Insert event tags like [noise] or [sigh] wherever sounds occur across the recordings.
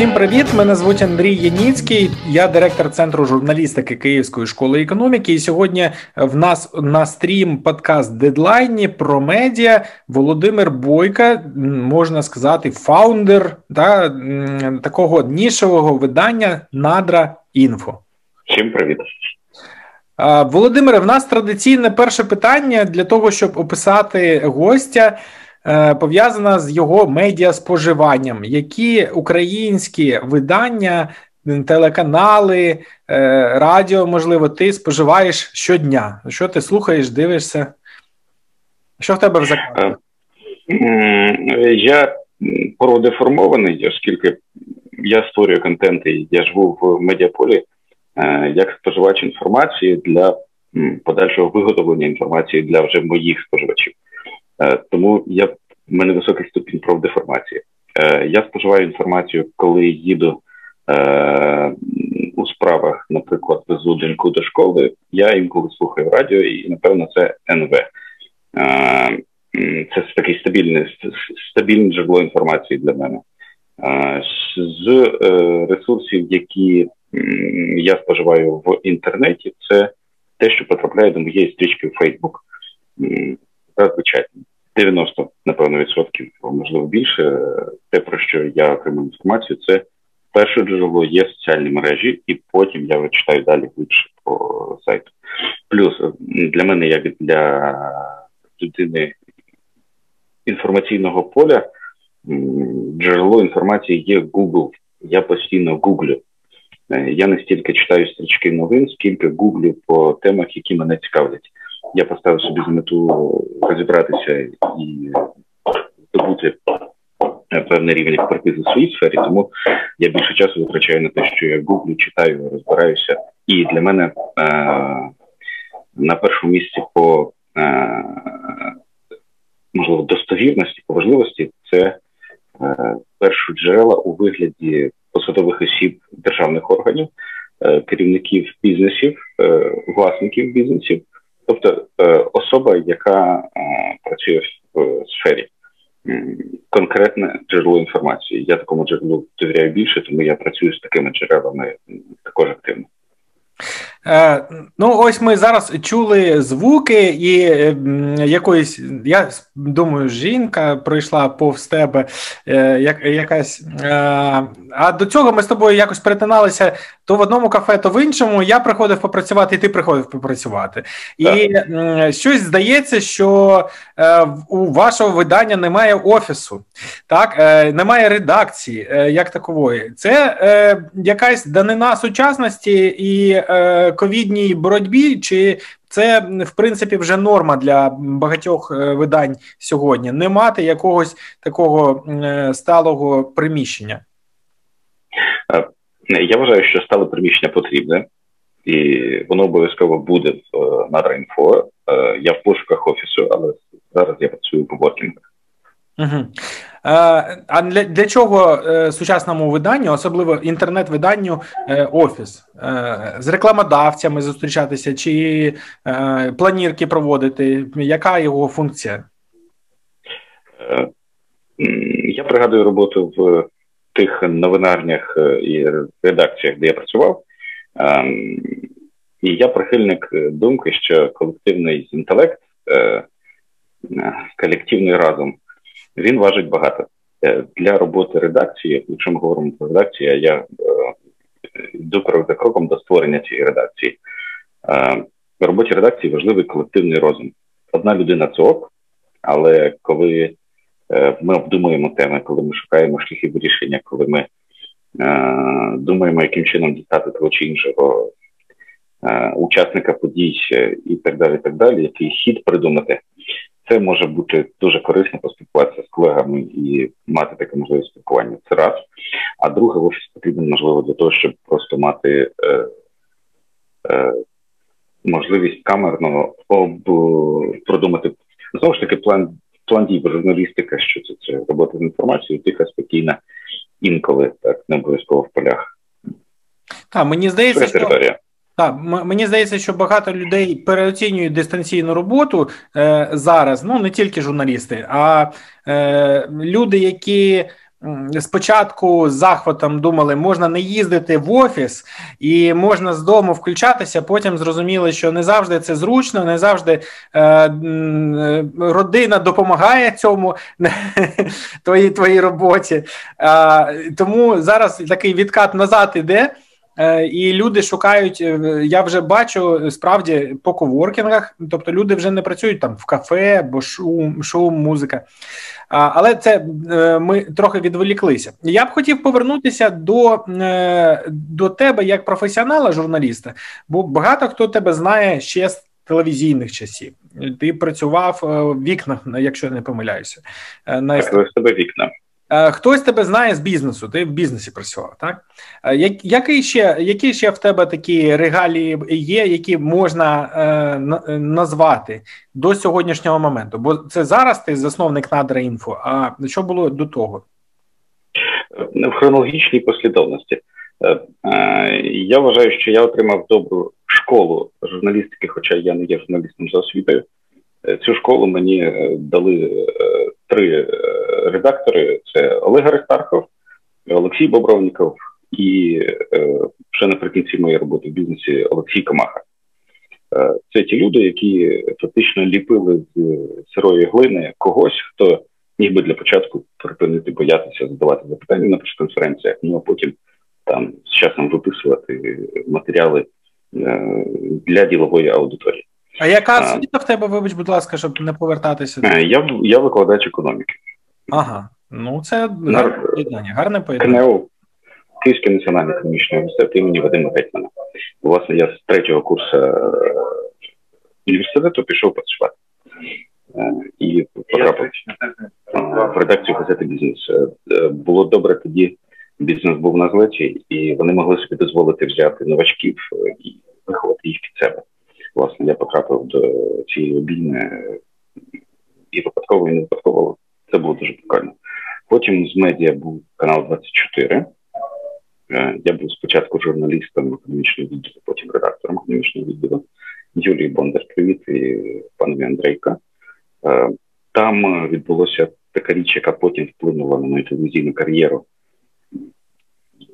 Всім привіт! Мене звуть Андрій Яніцький, я директор центру журналістики Київської школи економіки. І сьогодні в нас на стрім подкаст дедлайні про медіа Володимир Бойка, можна сказати, фаундер да, такого нішевого видання Надра Інфо. Всім привіт. Володимире, в нас традиційне перше питання для того, щоб описати гостя. Е, пов'язана з його медіаспоживанням. Які українські видання, телеканали, е, радіо, можливо, ти споживаєш щодня? Що ти слухаєш, дивишся? Що в тебе в закладі? Е, я продеформований, оскільки я створюю контент і я живу в медіаполі як споживач інформації для подальшого виготовлення інформації для вже моїх споживачів. Е, тому я в мене високий ступінь профдеформації. Е, я споживаю інформацію, коли їду е, у справах, наприклад, везу доньку до школи. Я інколи слухаю радіо, і напевно це НВ. Це такий стабільний стабільне джерело інформації для мене. З ресурсів, які я споживаю в інтернеті, це те, що потрапляє до моєї стрічки в Фейсбук. Зазвичай 90, напевно, відсотків, можливо, більше. Те, про що я отримав інформацію, це перше джерело є соціальні мережі, і потім я читаю далі більше по сайту. Плюс для мене, як для людини інформаційного поля, джерело інформації є Google. Я постійно гуглю. Е, я не стільки читаю стрічки новин, скільки гуглю по темах, які мене цікавлять я поставив собі за мету розібратися і здобути певний рівень експертизи в своїй сфері, тому я більше часу витрачаю на те, що я гуглю, читаю, розбираюся. І для мене е, на першому місці по е, можливо достовірності, по важливості це е, перші джерела у вигляді посадових осіб державних органів, керівників бізнесів, власників бізнесів. Тобто е, особа, яка е, працює в сфері, конкретне джерело інформації. Я такому джерелу довіряю більше, тому я працюю з такими джерелами також активно. Е, ну, ось ми зараз чули звуки, і якоїсь, я думаю, жінка пройшла повз тебе е, як, якась. Е, а до цього ми з тобою якось перетиналися то в одному кафе, то в іншому. Я приходив попрацювати, і ти приходив попрацювати. І щось здається, що у вашого видання немає офісу, так немає редакції як такової. Це якась данина сучасності і ковідній боротьбі, чи це в принципі вже норма для багатьох е, видань сьогодні? Не мати якогось такого е, сталого приміщення? Е, я вважаю, що стале приміщення потрібне, і воно обов'язково буде в Надраінфо. Я в пошуках офісу, але зараз я працюю по воркінгах. Угу. А для для чого е, сучасному виданню, особливо інтернет-виданню, е, офіс з рекламодавцями зустрічатися чи планірки проводити? Яка його функція? Я пригадую роботу в тих новинарнях і редакціях, де я працював, і я прихильник думки, що колективний інтелект, колективний разом він важить багато. Е, для роботи редакції, якщо ми говоримо про редакцію, я е, йду за кроком до створення цієї редакції. Е, в роботі редакції важливий колективний розум. Одна людина це ок, але коли ми обдумуємо теми, коли ми шукаємо шляхи вирішення, коли ми думаємо, яким чином дістати того чи іншого учасника подій і так далі, так далі, який хід придумати, це може бути дуже корисно поспілкуватися з колегами і мати таке можливість спілкування. Це раз. А друге, в офіс потрібен можливо для того, щоб просто мати е, е, можливість камерно об продумати знову ж таки план план дій журналістика, що це це робота з інформацією, тиха спокійна інколи так не обов'язково в полях. Так, мені здається, що... Так, мені здається, що багато людей переоцінюють дистанційну роботу е, зараз. Ну не тільки журналісти, а е, люди, які спочатку з захватом думали, можна не їздити в офіс і можна з дому включатися. Потім зрозуміли, що не завжди це зручно, не завжди е, родина допомагає цьому [laughs] твоїй твоїй роботі. Е, тому зараз такий відкат назад іде. Е, і люди шукають. Е, я вже бачу справді по коворкінгах, тобто люди вже не працюють там в кафе, бо шум, шум, музика. Але це е, ми трохи відволіклися. Я б хотів повернутися до до тебе як професіонала, журналіста, бо багато хто тебе знає ще з телевізійних часів. Ти працював в вікнах, якщо я не помиляюся. На тебе вікна. Е, хтось тебе знає з бізнесу, ти в бізнесі працював, так? Е, який ще які ще в тебе такі регалії є, які можна е, назвати до сьогоднішнього моменту? Бо це зараз ти засновник надра інфо. А що було до того? В хронологічній послідовності. Я вважаю, що я отримав добру школу журналістики, хоча я не є журналістом за освітою. Цю школу мені дали три редактори: це Олег Аристархов, Олексій Бобровніков і ще наприкінці моєї роботи в бізнесі Олексій Камаха. Це ті люди, які фактично ліпили з сирої глини когось, хто міг би для початку припинити боятися задавати запитання на прес-конференціях, ну а потім там з часом виписувати матеріали для ділової аудиторії. А яка освіта в тебе, вибач, будь ласка, щоб не повертатися? Я я викладач економіки. Ага, ну це гарне поєднання, гарне поєднання. КНЕУ, Київський національний економічний університет імені Вадима Гетьмана. Власне, я з третього курсу е, університету пішов працювати е, і потрапив в редакцію газети Бізнес. Е, було добре тоді. Бізнес був на злеті, і вони могли собі дозволити взяти новачків і виховати їх під себе. Власне, я потрапив до цієї обійми і випадково, і не випадково це було дуже прикольно. Потім з медіа був канал 24. Е, я був спочатку журналістом економічного відділу, потім редактором економічного відділу Юлії Бондар. Привіт і панові Андрейка. Е, там відбулося така річ, яка потім вплинула на мою телевізійну кар'єру.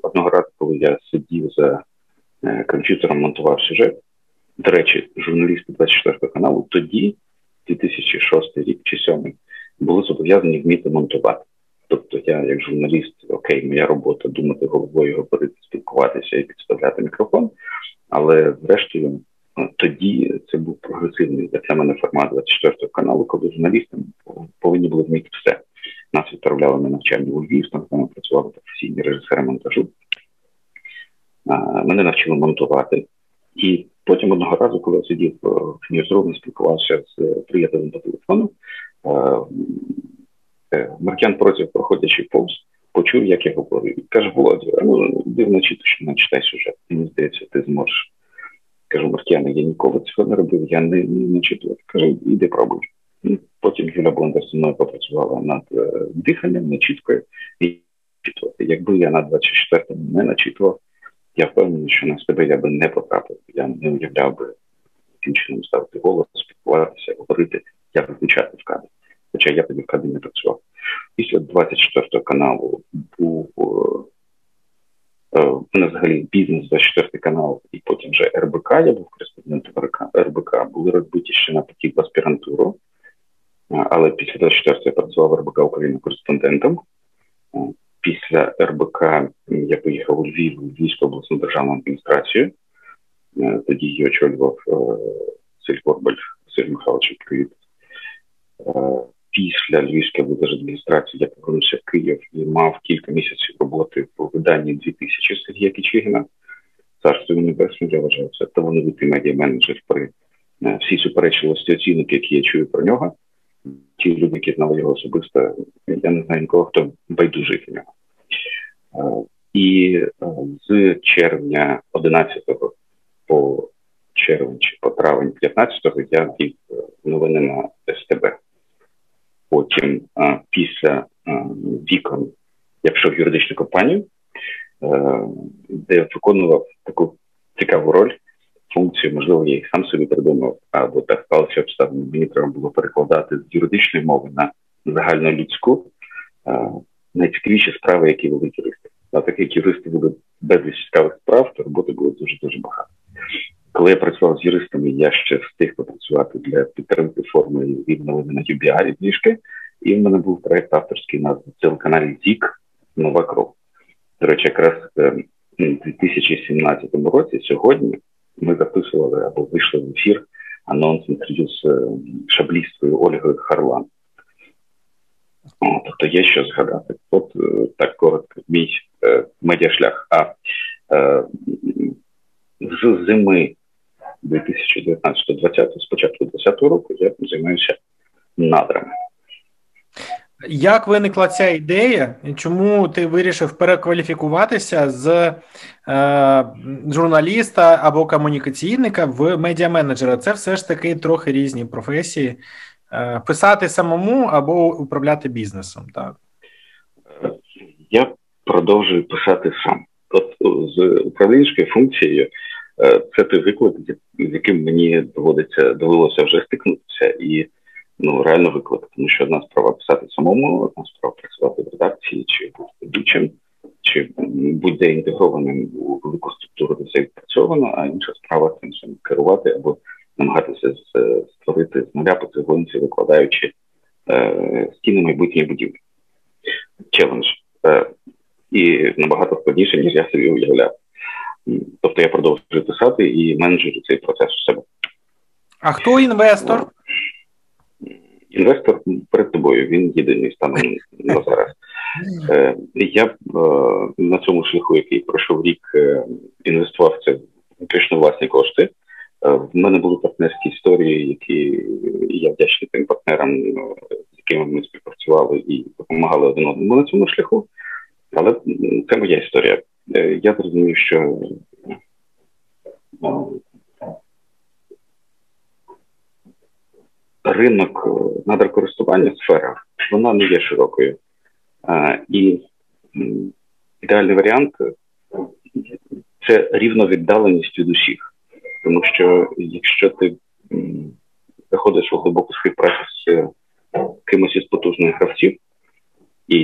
Одного разу, коли я сидів за е, комп'ютером, монтував сюжет. До речі, журналісти 24 каналу тоді, 2006 рік чи 2007, були зобов'язані вміти монтувати. Тобто, я, як журналіст, окей, моя робота думати головою, говорити, спілкуватися і підставляти мікрофон. Але, зрештою, ну, тоді це був прогресивний для мене формат 24 каналу, коли журналісти повинні були вміти все. Нас відправляли на навчання у Львів, там ми працювали професійні режисери монтажу. Мене навчили монтувати. І потім одного разу, коли я сидів в ньюзрумі, спілкувався з приятелем по телефону, Е, Маркян против, проходячи повз, почув, як я говорю. Каже, Володя, ну йди вночі точно читай сюжет. Мені здається, ти зможеш. Кажу, Маркяна, я ніколи цього не робив, я не не, не читав. Каже, іди пробуй. Потім Юля Бондар зі мною попрацювала над е, диханням, начіткою і. Якби я на 24-му не начитував, я впевнений, що на себе я би не потрапив. Я не уявляв би яким чином ставити голос, спілкуватися, говорити, як виключати в кадрі хоча я тоді в кадрі не працював. Після 24 каналу був е, е, мене взагалі бізнес 24 канал, і потім вже РБК, я був кореспондентом РБК, були розбиті ще на потік в аспірантуру. Але після 24 я працював в РБК Україна кореспондентом. Після РБК я поїхав у Львів, у Львівську обласну державну адміністрацію. Е, тоді її очолював Василь Горбаль, Василь Михайлович, привіт після Львівської адміністрації я повернувся в Київ і мав кілька місяців роботи в виданні 2000 Сергія Кічигіна. Царство небесне, я вважаю, це талановитий медіа-менеджер при е, всій суперечливості оцінок, які я чую про нього. Ті люди, які знали його особисто, я не знаю нікого, хто байдужий до нього. Е, і е, з червня 11 по червень чи по травень 15-го я вів новини на СТБ. Потім після вікон я пішов в юридичну компанію, е, де виконував таку цікаву роль, функцію, можливо, я їх сам собі придумав, або так сталося обставини. Мені треба було перекладати з юридичної мови на загальнолюдську. Найцікавіші справи, які вели юристи. А так як юристи були безліч цікавих справ, то роботи було дуже дуже багато. Коли я працював з юристами, я ще встиг попрацювати для підтримки форми відновлення на юбіарі книжки, і в мене був проект авторський на телеканалі Зік Нова кров. До речі, якраз е, у 2017 році сьогодні ми записували або вийшли в ефір анонс інтерв'ю з е, шаблісткою Ольгою Харлан. Тобто є що згадати. От е, так коротко мій медіашлях. А з зими 2019-2020, спочатку 2020 року, я займаюся надрами. Як виникла ця ідея? Чому ти вирішив перекваліфікуватися з е, журналіста або комунікаційника в медіаменеджера? Це все ж таки трохи різні професії. Е, писати самому або управляти бізнесом, так? Я продовжую писати сам. От з управлінською функцією е, це той виклик, з яким мені доводиться довелося вже стикнутися. І ну реально виклик, тому що одна справа писати самому, одна справа працювати в редакції чи бути чи будь-де інтегрованим у велику структуру, де все відпрацьовано, а інша справа цим самим керувати або намагатися створити з нуля по цеглинці, викладаючи е, стіни майбутньої будівлі. Челендж. Е, і набагато складніше, ніж я собі уявляв. Тобто я продовжую писати і менеджерю цей процес у себе. А хто інвестор? інвестор перед тобою, він єдиний станом на зараз. Е, я е, на цьому шляху, який пройшов рік, е, інвестував це виключно власні кошти. В мене були партнерські історії, які я вдячний тим партнерам, з якими ми співпрацювали і допомагали один одному на цьому шляху. Але це моя історія. Я зрозумів, що ринок е, надрокористування сфера вона не є широкою. І ідеальний варіант це рівновіддаленість від усіх. Тому що якщо ти заходиш у глибоку співпрацю з е, кимось із потужних гравців, і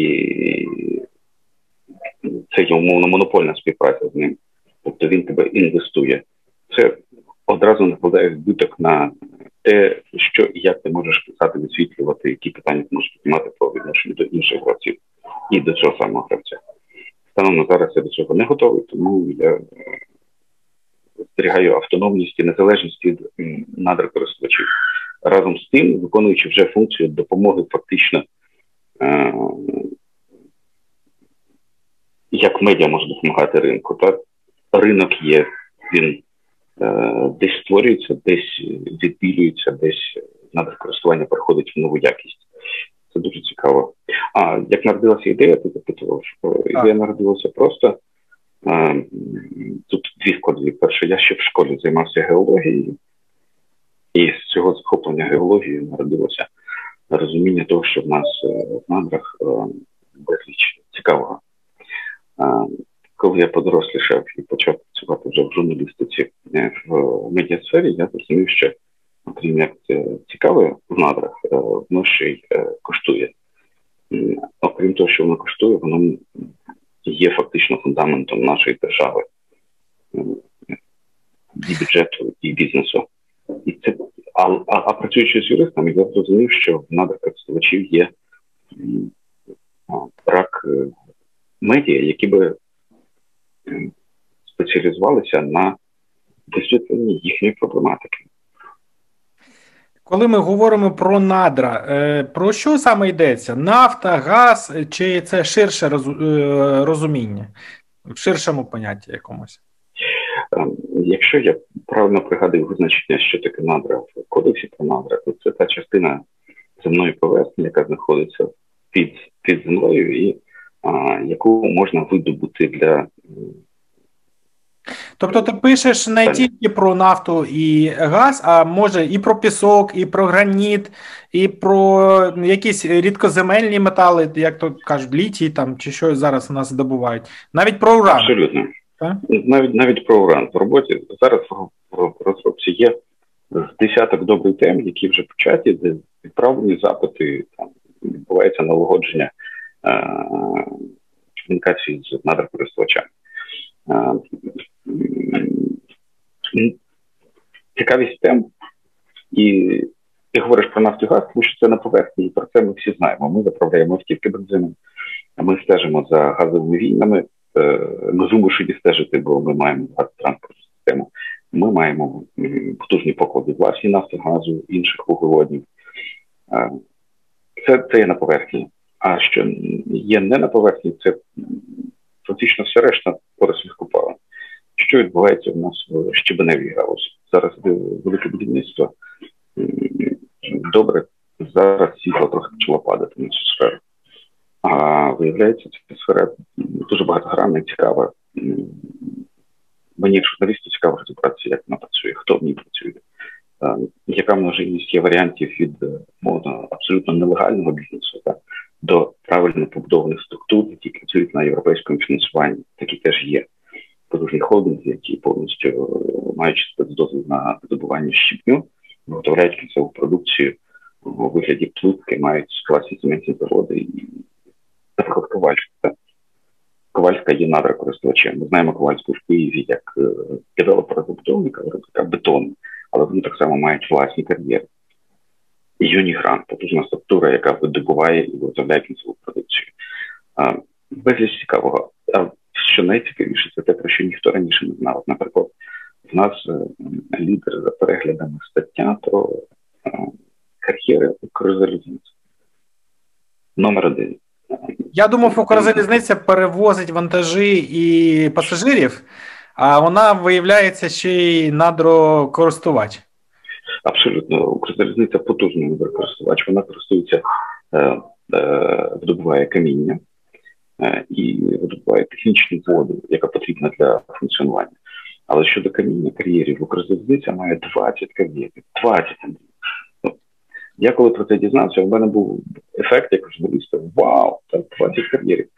це є умовно монопольна співпраця з ним, тобто він тебе інвестує. Це одразу накладає збиток на те, що і як ти можеш писати, висвітлювати, які питання ти можеш піднімати про відношення до інших гравців і до цього самого гравця. Станом на зараз я до цього не готовий, тому я зберігаю автономність і незалежність від надрокористувачів. Разом з тим, виконуючи вже функцію допомоги фактично, е- як медіа може допомагати ринку. Так? Ринок є, він Е, десь створюється, десь відбілюється, десь надо користування переходить в нову якість. Це дуже цікаво. А як народилася ідея, ти запитував, що ідея народилася просто тут дві складові. Перше, я ще в школі займався геологією, і з цього захоплення геологією народилося розуміння того, що в нас е, в надрах е, безліч цікавого коли я подорослішав і почав працювати вже в журналістиці е, в медіасфері, я зрозумів, що окрім як це цікаве в надрах, е, воно ще й е, коштує. Окрім того, що воно коштує, воно є фактично фундаментом нашої держави і бюджету, і бізнесу. І це а, а, а працюючи з юристами, я зрозумів, що в надрах користувачів є брак медіа, які би спеціалізувалися на висвітленні їхньої проблематики. Коли ми говоримо про надра, е, про що саме йдеться? Нафта, газ, чи це ширше е, розуміння в ширшому понятті якомусь? Ем, якщо я правильно пригадую визначення, що таке надра в кодексі про надра, то це та частина земної поверхні, яка знаходиться під під землею, і а, яку можна видобути для Тобто ти пишеш не тільки про нафту і газ, а може і про пісок, і про граніт, і про якісь рідкоземельні метали, як то кажуть, літій там чи що зараз у нас добувають. Навіть про уран. Абсолютно. Так? Навіть навіть про уран в роботі зараз в розробці є десяток добрих тем, які вже початі, де відправлені запити, там відбувається налагодження е- комунікації з надрокористувачами. Цікавість тем, і ти говориш про нафту газ, тому що це на поверхні, і про це ми всі знаємо. Ми заправляємо автівки бензином, ми стежимо за газовими війнами, е, ми вимушені стежити, бо ми маємо газотранспортну систему. Ми маємо потужні поклади власні нафти, газу, інших вуглеводнів. Е, це це є на поверхні. А що є не на поверхні, це фактично все решта корисних купалин. Що відбувається в нас в щебеневій галузі? Зараз велике будівництво. Добре, зараз світло трохи почало падати на цю сферу. А виявляється, ця сфера дуже багатогранна і цікава. Мені, як журналісту, цікаво розібратися, як вона працює, хто в ній працює, яка множинність є варіантів від мовно абсолютно нелегального бізнесу так, до правильно побудованих структур, які працюють на європейському фінансуванні, такі теж є. Потужні холдинги, які повністю е, маючи спецдозвіл на видобування щіпню, виготовляють кінцеву продукцію у вигляді плитки, мають власні цементні заводи і наприклад, Ковальська. Ковальська є надрокористувачем. Ми знаємо Ковальську в Києві як е, девелопера забудовника, виробника бетону, але вони так само мають власні кар'єри. Юнігрант, потужна структура, яка видобуває і виготовляє кінцеву продукцію. Безліч цікавого. Що найцікавіше, це те, про що ніхто раніше не знав. Наприклад, в нас е, лідер за переглядами стаття про е, кар'єри Укрзалізниці. Номер один. Я думав, Укрзалізниця перевозить вантажі і пасажирів, а вона виявляється ще й надрокористувач. Абсолютно, Укрзалізниця потужний надрокористувач. Вона користується, е, е, видобуває каміння і видобуває технічну воду, яка потрібна для функціонування. Але щодо каміння кар'єрів, Укрзалізниця має 20 кар'єрів. 20 ну, Я коли про це дізнався, в мене був ефект як журналіста. Вау, там 20 кар'єрів.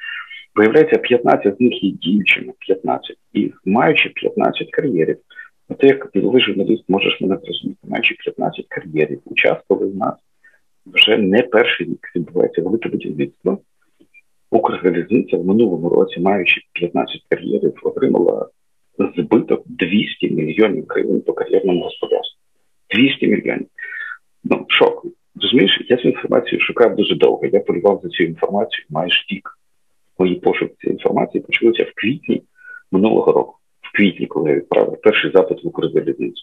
Виявляється, 15 з них є дівчини, 15. І маючи 15 кар'єрів, ти як діловий журналіст можеш мене зрозуміти, маючи 15 кар'єрів, у час, коли в нас вже не перший рік відбувається велике будівництво. Укрзалізниця в минулому році, маючи 15 кар'єрів, отримала збиток 200 мільйонів гривень по кар'єрному господарству. 200 мільйонів. Ну, шок. Розумієш, я цю інформацію шукав дуже довго. Я полював за цю інформацію майже рік. Мої пошуки цієї інформації почалися в квітні минулого року. В квітні, коли я відправив перший запит в Укрзалізницю.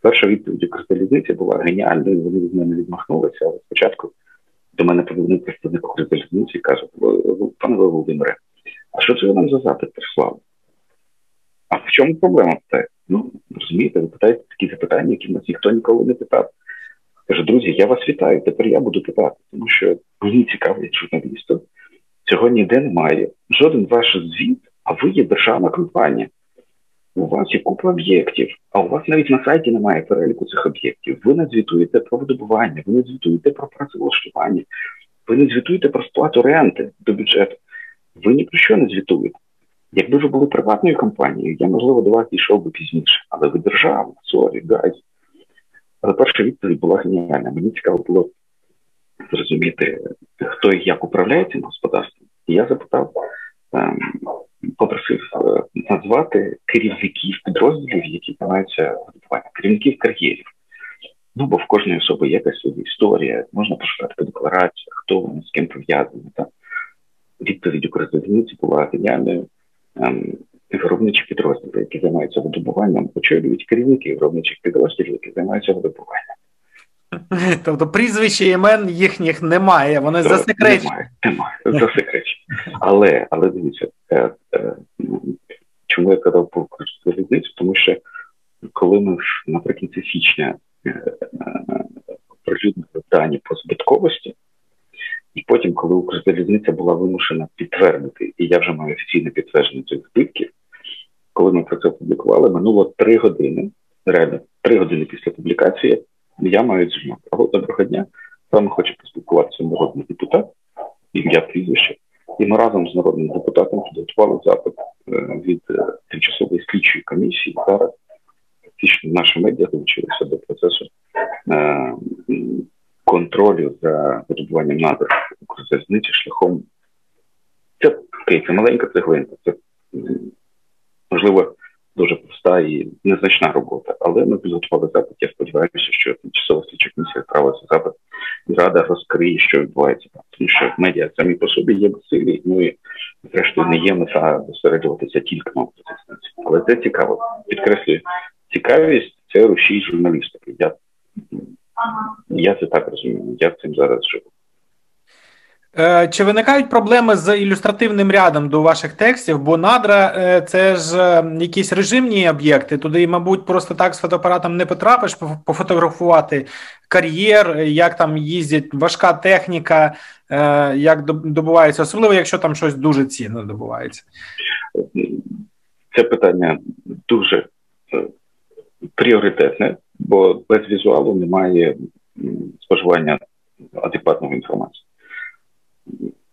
Перша відповідь Укрзалізниці була геніальною, вони від мене відмахнулися, але спочатку до мене подзвонив представник Укрзалізниці і каже: пане Володимире, а що це ви нам за запит прислали? А в чому проблема? Ну, розумієте, ви питаєте такі запитання, які нас ніхто ніколи не питав. Каже, друзі, я вас вітаю. Тепер я буду питати, тому що мені цікаво, як журналісту. Цього ніде немає. Жоден ваш звіт, а ви є державна компанія. У вас є купа об'єктів, а у вас навіть на сайті немає переліку цих об'єктів. Ви не звітуєте про видобування, ви не звітуєте про працевлаштування, ви не звітуєте про сплату ренти до бюджету. Ви ні про що не звітуєте. Якби ви були приватною компанією, я можливо до вас дійшов би пізніше, але ви держава, sorry, guys. Але перша відповідь була геніальна. Мені цікаво було зрозуміти, хто і як управляє цим господарством. І я запитав, ем, попросив е, назвати керівників підрозділів, які займаються видобуванням, керівників кар'єрів. Ну, бо в кожної особи якась своя історія, можна пошукати по деклараціях, хто вони з ким пов'язаний. Відповідь Укрзалізниці була геніальною. Ем, виробничих підрозділів, які займаються видобуванням, очолюють керівники виробничих підрозділів, які займаються видобуванням. Тобто прізвища імен їхніх немає, вони засекречені. Немає, немає, засекречені. Але але дивіться, е, е, чому я казав про залізницю? Тому що коли ми наприкінці січня е, прилюднили дані по збитковості, і потім, коли Укрзалізниця була вимушена підтвердити, і я вже маю офіційне підтвердження цих збитків, коли ми про це публікували, минуло три години. Реально, три години після публікації я маю дзвінок. Доброго дня. З вами хоче поспілкуватися народний депутат, ім'я прізвище. І ми разом з народним депутатом підготували запит е, від е, тимчасової слідчої комісії. Зараз фактично наші медіа долучилися до процесу е, контролю за видобуванням надр Укрзалізниці шляхом. Це це маленька цеглинка, це можливо дуже проста і незначна робота, але ми підготували запит. Я сподіваюся, що тимчасова слідча комісія відправилася запит і рада розкриє, що відбувається там. Тому що медіа самі по собі є безсилі, ну і зрештою не є мета зосереджуватися тільки на опозиції. Але це цікаво. Підкреслюю, цікавість це рушій журналістики. Я я це так розумію. Я цим зараз живу. Е, чи виникають проблеми з ілюстративним рядом до ваших текстів? Бо надра е, це ж е, якісь режимні об'єкти. Туди, мабуть, просто так з фотоапаратом не потрапиш, пофотографувати кар'єр, як там їздять важка техніка, як добувається, особливо якщо там щось дуже цінно добувається. Це питання дуже пріоритетне, бо без візуалу немає споживання адекватної інформації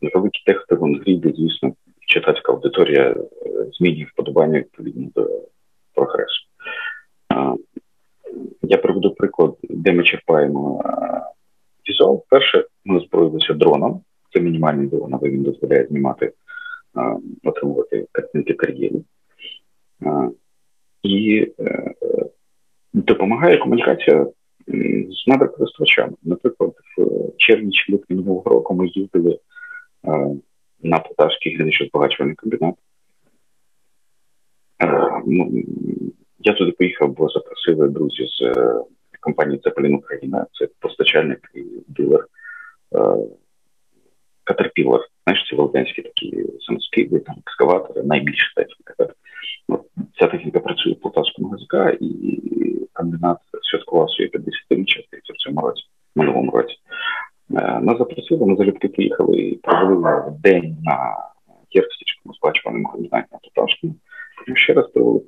великі тексти в англії, де, звісно, читацька аудиторія е, змінює вподобання відповідно до прогресу. Я приведу приклад, де ми черпаємо візуал. Перше, ми озброїлися дроном. Це мінімальний дрон, але він дозволяє знімати, отримувати картинки кар'єрів. І е, допомагає комунікація з надрокористувачами. Наприклад, в червні чи липні минулого року ми їздили Полтавський гірничо-збагачувальний комбінат. Ну, я туди поїхав, бо запросили друзі з е, компанії Цепелін Україна. Це постачальник і дилер Катерпілер. Знаєш, ці володенські такі самоскиди, там екскаватори, найбільша техніка. Ну, ця техніка працює в Полтавському ГЗК, і комбінат святкував своє 50-річчя в цьому році, минулому році. Е, нас запросили, ми залюбки приїхали і провели день комбінаті на Полтавському. Ще раз провели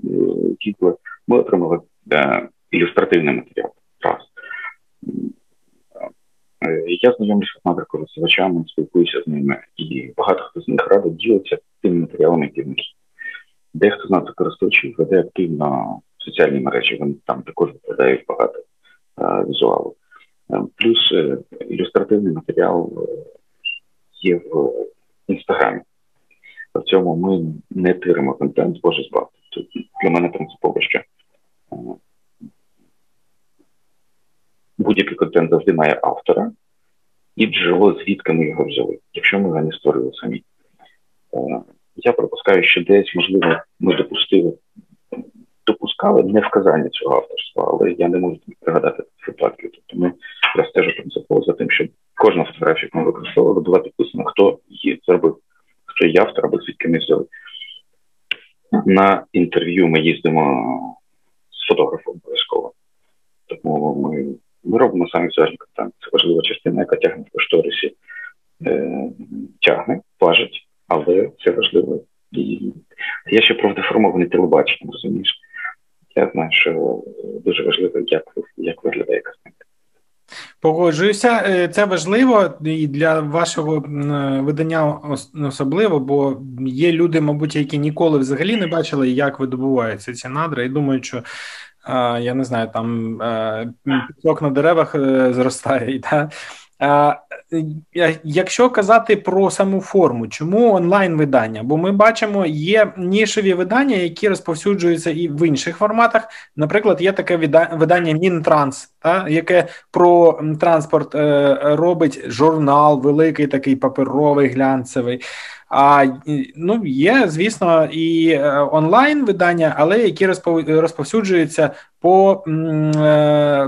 е. Ми отримали е, ілюстративний матеріал. Раз. Я знайомлюся з надрокористувачами, спілкуюся з ними, і багато хто з них радо ділиться тими матеріалами, які в них. Дехто з надрокористувачів веде активно соціальні мережі, вони там також викладають багато візуалу. Е, плюс е, ілюстративний матеріал е, є в інстаграмі. В цьому ми не тиримо контент, боже збав. Для мене принципово, що будь-який контент завжди має автора і джерело, звідки ми його взяли, якщо ми його не створили самі. Я пропускаю, що десь, можливо, ми допустили, допускали не вказання цього авторства, але я не можу пригадати випадків. Тобто ми я стежу принципово за тим, щоб кожна фотографія, яку ми використовували, була підписана, хто її зробив, є автор або звідки ми взяли. На інтерв'ю ми їздимо з фотографом обов'язково. Тому ми ми робимо самі візуальний контент. Це важлива частина, яка тягне в кошторисі, е, тягне, важить, але це важливо. І я ще про деформоване телебачення, розумієш? Я знаю, що дуже важливо, як як виглядає картинка. Погоджуюся, е, це важливо і для вашого видання особливо, бо є люди, мабуть, які ніколи взагалі не бачили, як видобуваються ці надра, і думають, що я не знаю, там е, пісок на деревах е, зростає. [laughs] Да? Якщо казати про саму форму, чому онлайн-видання? Бо ми бачимо, є нішеві видання, які розповсюджуються і в інших форматах. Наприклад, є таке видання Мінтранс, та, яке про транспорт е, робить журнал, великий такий паперовий глянцевий. А ну є, звісно, і е, онлайн видання, але які розповсюджуються по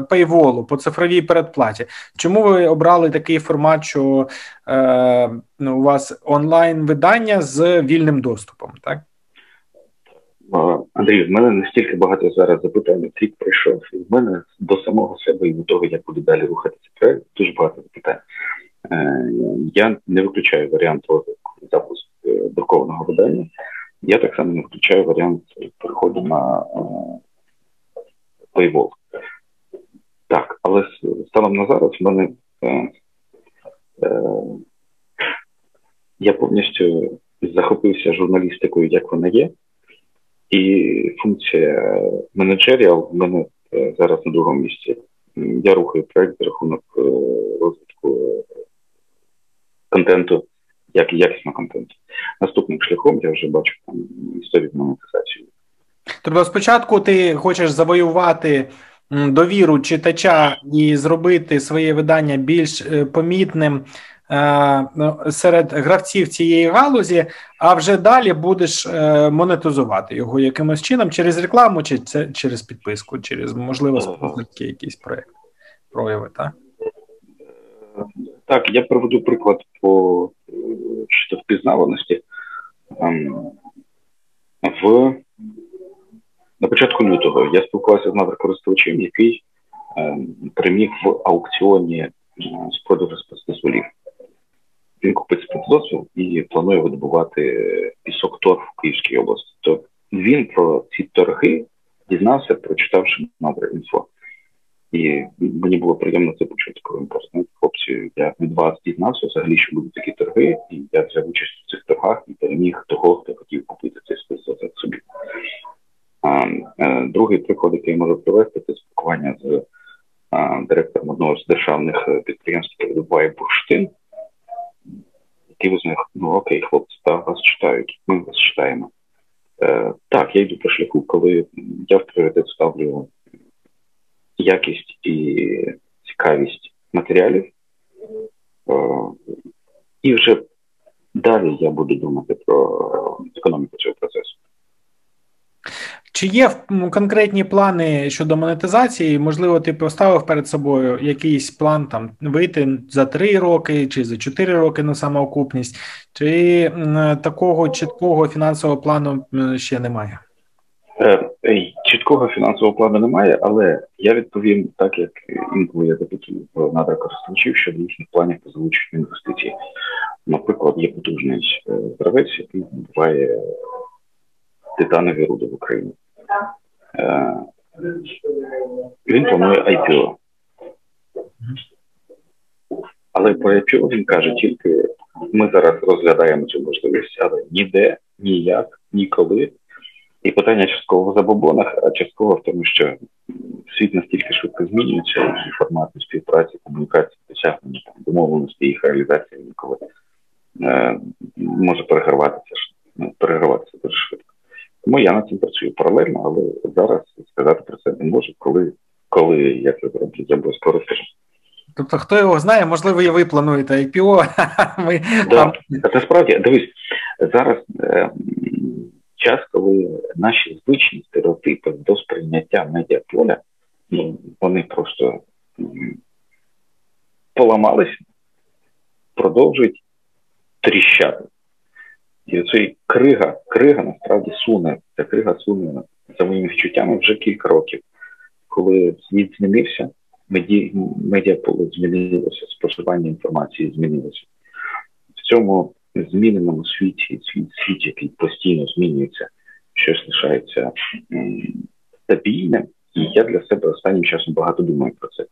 пейволу, по цифровій передплаті. Чому ви обрали такий формат, що е, ну, у вас онлайн видання з вільним доступом? Так, Андрій, в мене настільки багато зараз запитань. Рік прийшов, і в мене до самого себе і до того, як буде далі рухатися дуже багато запитань. Е, я не виключаю варіант запуск е, друкованого видання. Я так само не включаю варіант переходу на Paywall. Так, але станом на зараз в мене е, е, я повністю захопився журналістикою, як вона є, і функція менеджеріал в мене е, зараз на другому місці. Я рухаю проект за рахунок е, розвитку контенту як і якісно контент. Наступним шляхом я вже бачу там історію монетизації. Тобто, спочатку ти хочеш завоювати довіру читача і зробити своє видання більш е, помітним е, ну, серед гравців цієї галузі, а вже далі будеш е, монетизувати його якимось чином через рекламу, чи це через підписку, через можливо спонсорські якісь проекти прояви, так? Так, я приведу приклад по впізнаваності. Ем, в на початку лютого я спілкувався з надрокористувачем, який е, переміг в аукціоні е, з продажу спецдозволів. Він купить спецдозвіл і планує видобувати пісок торф в Київській області. То він про ці торги дізнався, прочитавши інфо. І мені було приємно це почути, коли просто хлопці, я від вас дізнався взагалі, що будуть такі торги, і я взяв участь в цих торгах і переміг того, хто хотів купити цей спецдозвіл собі. А, е, Другий приклад, який я можу привести, це спілкування з а, директором одного з державних підприємств, видобуває бурштин, який визнає, ну окей, хлопці, так, вас читають, ми вас читаємо. Е, Так, я йду по шляху, коли я в пріоритет ставлю якість і цікавість матеріалів, е, і вже далі я буду думати про економіку цього процесу. Чи є конкретні плани щодо монетизації? Можливо, ти поставив перед собою якийсь план там вийти за три роки чи за чотири роки на самоокупність, чи такого чіткого фінансового плану ще немає? Чіткого фінансового плану немає, але я відповім так, як інколи я запитую надра користувачів щодо їхніх планів по залученню інвестицій. Наприклад, є потужний е, гравець, який буває титанові руди в Україні. Е, він планує IPO. Але про IPO він каже тільки ми зараз розглядаємо цю можливість, але ніде, ніяк, ніколи. І питання частково в забобонах, а частково в тому, що світ настільки швидко змінюється, і формати співпраці, комунікації, досягнення домовленості, їх реалізація ніколи е, може переграватися ну, переграватися дуже швидко. Тому я над цим працюю паралельно, але зараз сказати про це не можу, коли коли я це зроблю, я обов'язково розкажу. Тобто, хто його знає, можливо, і ви плануєте IPO. [laughs] Ми да, Це справді дивись зараз. Е, час, коли наші звичні стереотипи до сприйняття медіаполя, ну, вони просто поламалися, продовжують тріщати. І оцей крига, крига насправді суне, ця крига суне за моїми відчуттями вже кілька років, коли світ змінився, меді... медіаполе змінилося, споживання інформації змінилося. В цьому зміненому світі, світ, світ, який постійно змінюється, щось лишається стабільним, і я для себе останнім часом багато думаю про це.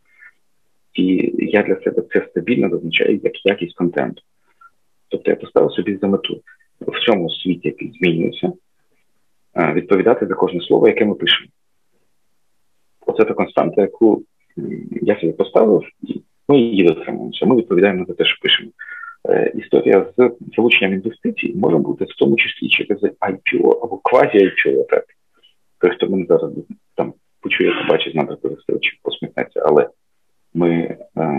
І я для себе це стабільно визначаю як якість контенту. Тобто я поставив собі за мету в цьому світі, який змінюється, відповідати за кожне слово, яке ми пишемо. Оце та константа, яку я собі поставив, і ми її дотримуємося. Ми відповідаємо за те, що пишемо. Е, історія з залученням інвестицій може бути в тому числі через IPO або квазі-IPO, так. Той, хто мене зараз там почує, побачить, знати користувачів, посміхнеться, але ми е,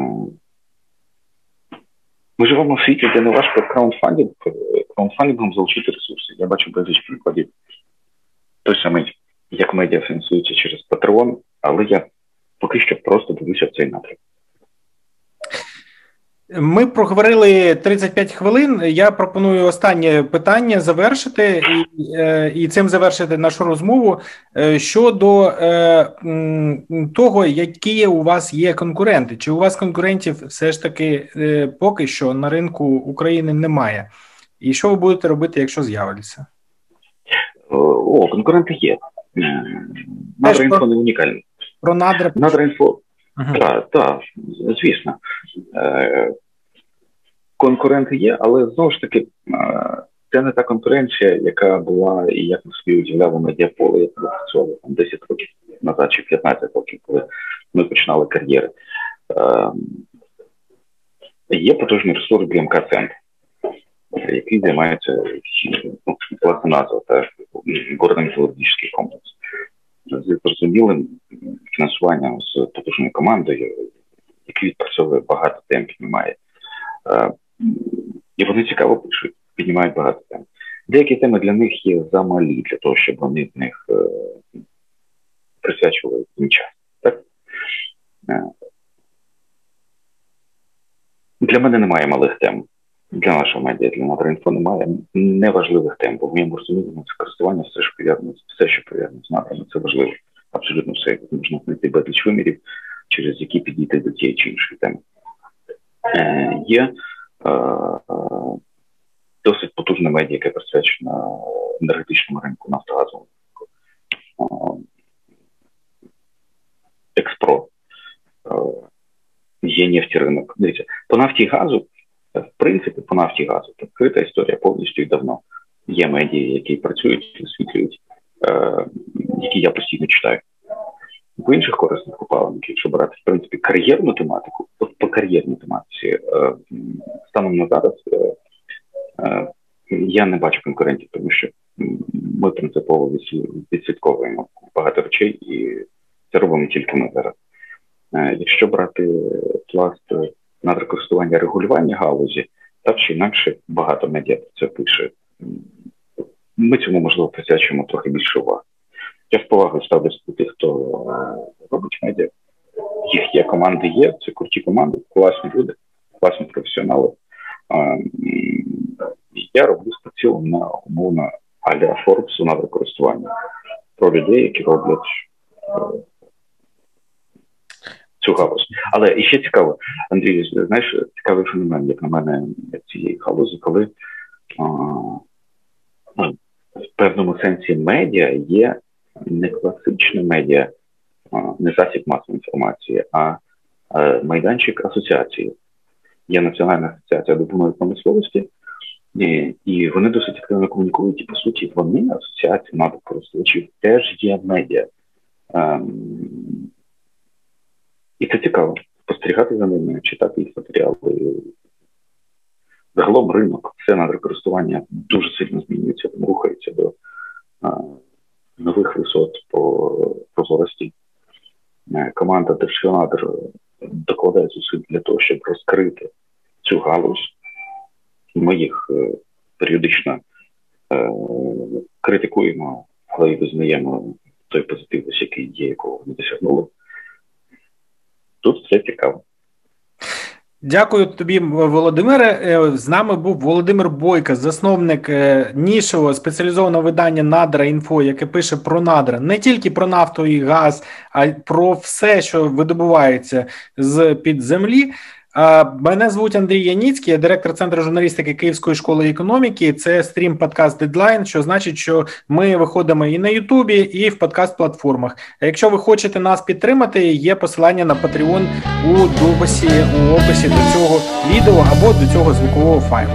ми живемо в світі, де не важко краундфандинг, краундфандингом залучити ресурси. Я бачу безліч прикладів. Той самий, як медіа фінансується через Patreon, але я поки що просто дивлюся в цей напрямок. Ми проговорили 35 хвилин. Я пропоную останнє питання завершити і е, і цим завершити нашу розмову е, щодо е, того, які у вас є конкуренти. Чи у вас конкурентів все ж таки поки що на ринку України немає? І що ви будете робити, якщо з'являться? О, конкуренти є. Надраінфо не унікальний. Про надра. Надраінфо Ага. Так, так, звісно. Е, конкуренти є, але знову ж таки, е, це не та конкуренція, яка була і як ми собі уділяли медіаполе, як ми працювали там 10 років назад чи 15 років, коли ми починали кар'єри. Е, є потужний ресурс БМК центр який займається ну, власне назва та горно-металургічний комплекс з зрозумілим фінансуванням з потужною командою, який відпрацьовує багато темпів немає. І вони цікаво пишуть, піднімають багато тем. Деякі теми для них є замалі для того, щоб вони в них е, присвячували їм час. Так? Е, для мене немає малих тем. Для нашого медіа, для Надроінфо немає неважливих тем, бо в моєму розумінні користування все, що пов'язано, все, що пов'язано з надрами, це важливо. Абсолютно все. як Можна знайти безліч вимірів, через які підійти до тієї чи іншої теми. Е, Є е, досить потужне медіа, яке присвячено енергетичному ринку нафтогазовому ринку. Експро. Е, є нефтіринок. Дивіться, по нафті і газу, в принципі, по нафті газу відкрита історія повністю і давно. Є медіа, які працюють, висвітлюють, е, які я постійно читаю. В інших корисних купальників, якщо брати в принципі кар'єрну тематику, от по кар'єрній тематиці, е, станом на зараз е, е, я не бачу конкурентів, тому що ми принципово відслідковуємо багато речей, і це робимо тільки ми зараз. Е, якщо брати пласт надрокористування регулювання галузі, так чи інакше багато медіа про це пише. Ми цьому можливо присвячуємо трохи більше уваги. Я з повагою ставлюся до тих, хто е, робить медіа. Їх є, команди є, це круті команди, класні люди, класні професіонали. Я роблю спецілом на умовно аля Форбсу на використання про людей, які роблять е, галузь. Але і ще цікаво, Андрій, знаєш, цікавий феномен, як на мене, цієї галузі, коли а, ну, в певному сенсі медіа є не класичне медіа, а, не засіб масової інформації, а, а майданчик асоціації. Є Національна асоціація допомоги промисловості, і, і вони досить активно комунікують, і по суті, вони асоціація асоціації надокористувачів теж є медіа. Ем, і це цікаво спостерігати за ними, читати їх матеріали. Загалом ринок, все надрокористування дуже сильно змінюється, рухається до а, нових висот по прозорості. Е, команда Держгенадр докладає зусиль для того, щоб розкрити цю галузь. Ми їх е, періодично е, критикуємо, але й визнаємо той позитив, який є, якого вони досягнули все цікаво. Дякую тобі, Володимире. Е, з нами був Володимир Бойка, засновник нішого спеціалізованого видання Надра інфо, яке пише про надра не тільки про нафту і газ, а й про все, що видобувається з під землі. Мене звуть Андрій Яніцький, я директор центру журналістики Київської школи економіки. Це стрім подкаст Дедлайн, що значить, що ми виходимо і на Ютубі, і в подкаст-платформах. Якщо ви хочете нас підтримати, є посилання на Patreon у дописі у описі до цього відео або до цього звукового файлу.